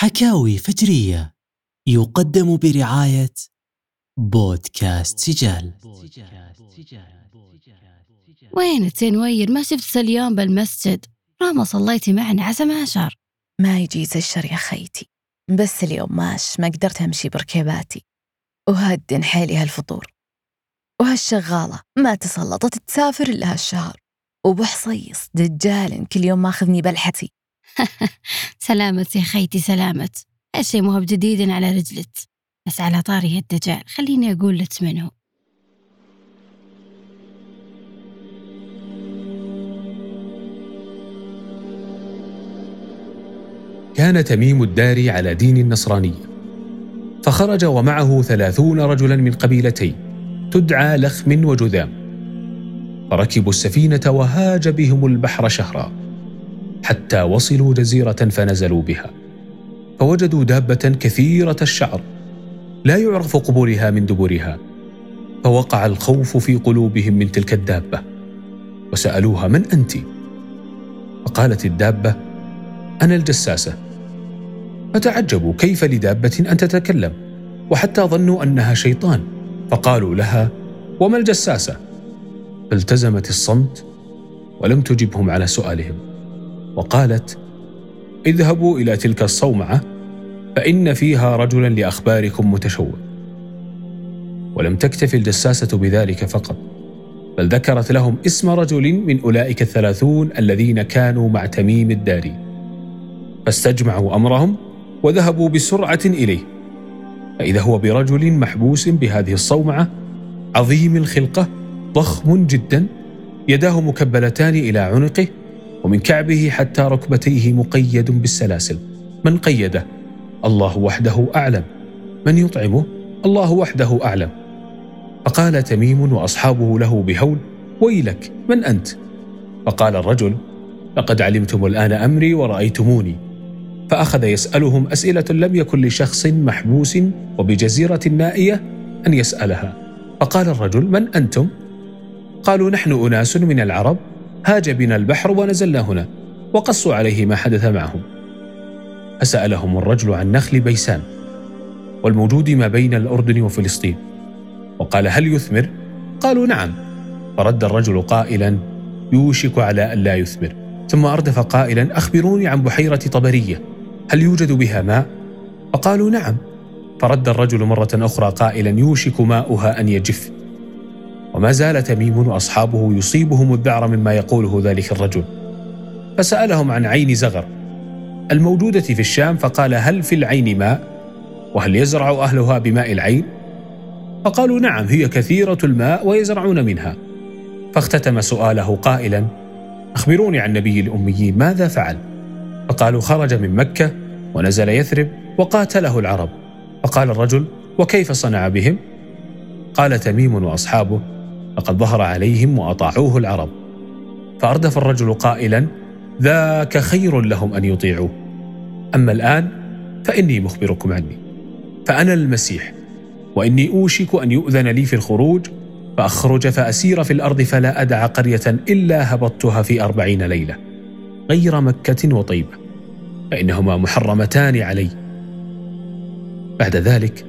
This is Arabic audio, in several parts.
حكاوي فجرية يقدم برعاية بودكاست سجال. وين نوير ما شفت اليوم بالمسجد. رغم صليتي معنا عسى ما شر ما يجيز الشر يا خيتي. بس اليوم ماش ما قدرت أمشي بركيباتي وهدن حيلي هالفطور. وهالشغالة ما تسلطت تسافر إلا هالشهر. وبحصيص دجال كل يوم ماخذني بلحتي. سلامت يا خيتي سلامت. هالشي مو بجديد على رجلك بس على طاري الدجال خليني أقول لك من هو كان تميم الداري على دين النصرانية فخرج ومعه ثلاثون رجلا من قبيلتين. تدعى لخم وجذام. فركبوا السفينة وهاج بهم البحر شهرا. حتى وصلوا جزيرة فنزلوا بها. فوجدوا دابة كثيرة الشعر لا يعرف قبورها من دبرها. فوقع الخوف في قلوبهم من تلك الدابة. وسألوها من أنت؟ فقالت الدابة أنا الجساسة. فتعجبوا كيف لدابة أن تتكلم؟ وحتى ظنوا أنها شيطان. فقالوا لها وما الجساسة؟ فالتزمت الصمت ولم تجبهم على سؤالهم. وقالت اذهبوا إلى تلك الصومعة فإن فيها رجلا لأخباركم متشوق. ولم تكتف الجساسة بذلك فقط بل ذكرت لهم اسم رجل من أولئك الثلاثون الذين كانوا مع تميم الداري. فاستجمعوا أمرهم وذهبوا بسرعة إليه. فإذا هو برجل محبوس بهذه الصومعة عظيم الخلقة ضخم جدا يداه مكبلتان إلى عنقه ومن كعبه حتى ركبتيه مقيد بالسلاسل. من قيده؟ الله وحده أعلم. من يطعمه؟ الله وحده أعلم. فقال تميم وأصحابه له بهول ويلك من أنت؟ فقال الرجل لقد علمتم الآن أمري ورأيتموني. فأخذ يسألهم أسئلة لم يكن لشخص محبوس وبجزيرة نائية أن يسألها. فقال الرجل من أنتم؟ قالوا نحن أناس من العرب. هاج بنا البحر ونزلنا هنا وقصوا عليه ما حدث معهم. فسألهم الرجل عن نخل بيسان والموجود ما بين الأردن وفلسطين. وقال هل يثمر؟ قالوا نعم. فرد الرجل قائلا يوشك على أن لا يثمر. ثم أردف قائلا أخبروني عن بحيرة طبرية هل يوجد بها ماء؟ فقالوا نعم. فرد الرجل مرة أخرى قائلا يوشك ماؤها أن يجف. وما زال تميم وأصحابه يصيبهم الذعر مما يقوله ذلك الرجل فسألهم عن عين زغر الموجودة في الشام فقال هل في العين ماء؟ وهل يزرع أهلها بماء العين؟ فقالوا نعم هي كثيرة الماء ويزرعون منها فاختتم سؤاله قائلا أخبروني عن نبي الأميين ماذا فعل؟ فقالوا خرج من مكة ونزل يثرب وقاتله العرب فقال الرجل وكيف صنع بهم؟ قال تميم وأصحابه لقد ظهر عليهم وأطاعوه العرب. فأردف الرجل قائلا ذاك خير لهم أن يطيعوه. أما الآن فإني مخبركم عني. فأنا المسيح وإني أوشك أن يؤذن لي في الخروج فأخرج فأسير في الأرض فلا أدع قرية إلا هبطتها في أربعين ليلة غير مكة وطيبة فإنهما محرمتان علي. بعد ذلك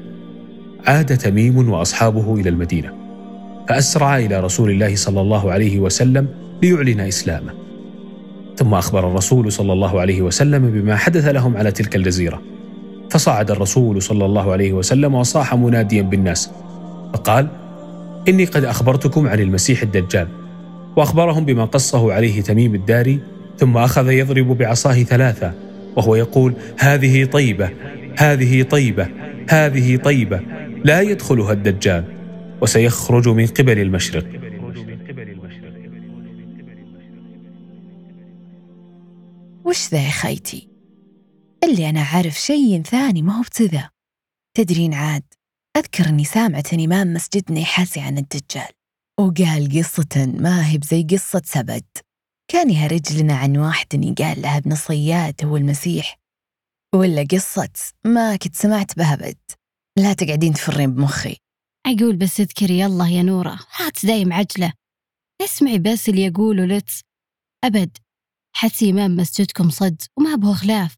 عاد تميم وأصحابه إلى المدينة. فأسرع إلى رسول الله صلى الله عليه وسلم ليعلن إسلامه. ثم أخبر الرسول صلى الله عليه وسلم بما حدث لهم على تلك الجزيرة. فصعد الرسول صلى الله عليه وسلم وصاح مناديا بالناس. فقال إني قد أخبرتكم عن المسيح الدجال وأخبرهم بما قصه عليه تميم الداري ثم أخذ يضرب بعصاه ثلاثة وهو يقول هذه طيبة هذه طيبة هذه طيبة لا يدخلها الدجال. وسيخرج من قبل المشرق. وش ذا يا خيتي؟ اللي أنا عارف شيء ثاني ما هو بتذا تدرين عاد أذكر أني سامعة إمام مسجدنا يحاسي عن الدجال وقال قصة ما هي بزي قصة سبد. كان يهرج لنا عن واحد قال له ابن صياد هو المسيح ولا قصة ما كنت سمعت بها بد لا تقعدين تفرين بمخي. أقول بس اذكري يلا يا نورة هات دايم عجلة. اسمعي بس اللي يقوله لتس أبد حسي إمام مسجدكم صد وما أبغى خلاف.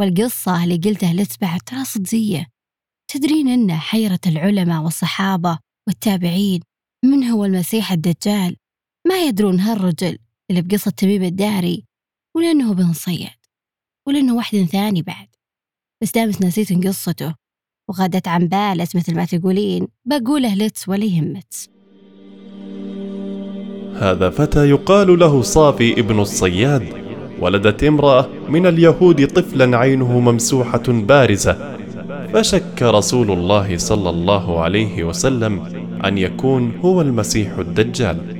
والقصة اللي قلتها لتبع ترى صدقية تدرين أن حيرة العلماء والصحابة والتابعين من هو المسيح الدجال؟ ما يدرون هالرجل اللي بقصة تميم الداري ولأنه بن صياد ولأنه واحد ثاني بعد. بس دامت نسيت قصته. وغدت عن بالت مثل ما تقولين. بقوله لت ولا يهمت. هذا فتى يقال له صافي ابن الصياد. ولدت امرأة من اليهود طفلا عينه ممسوحة بارزة. فشك رسول الله صلى الله عليه وسلم أن يكون هو المسيح الدجال.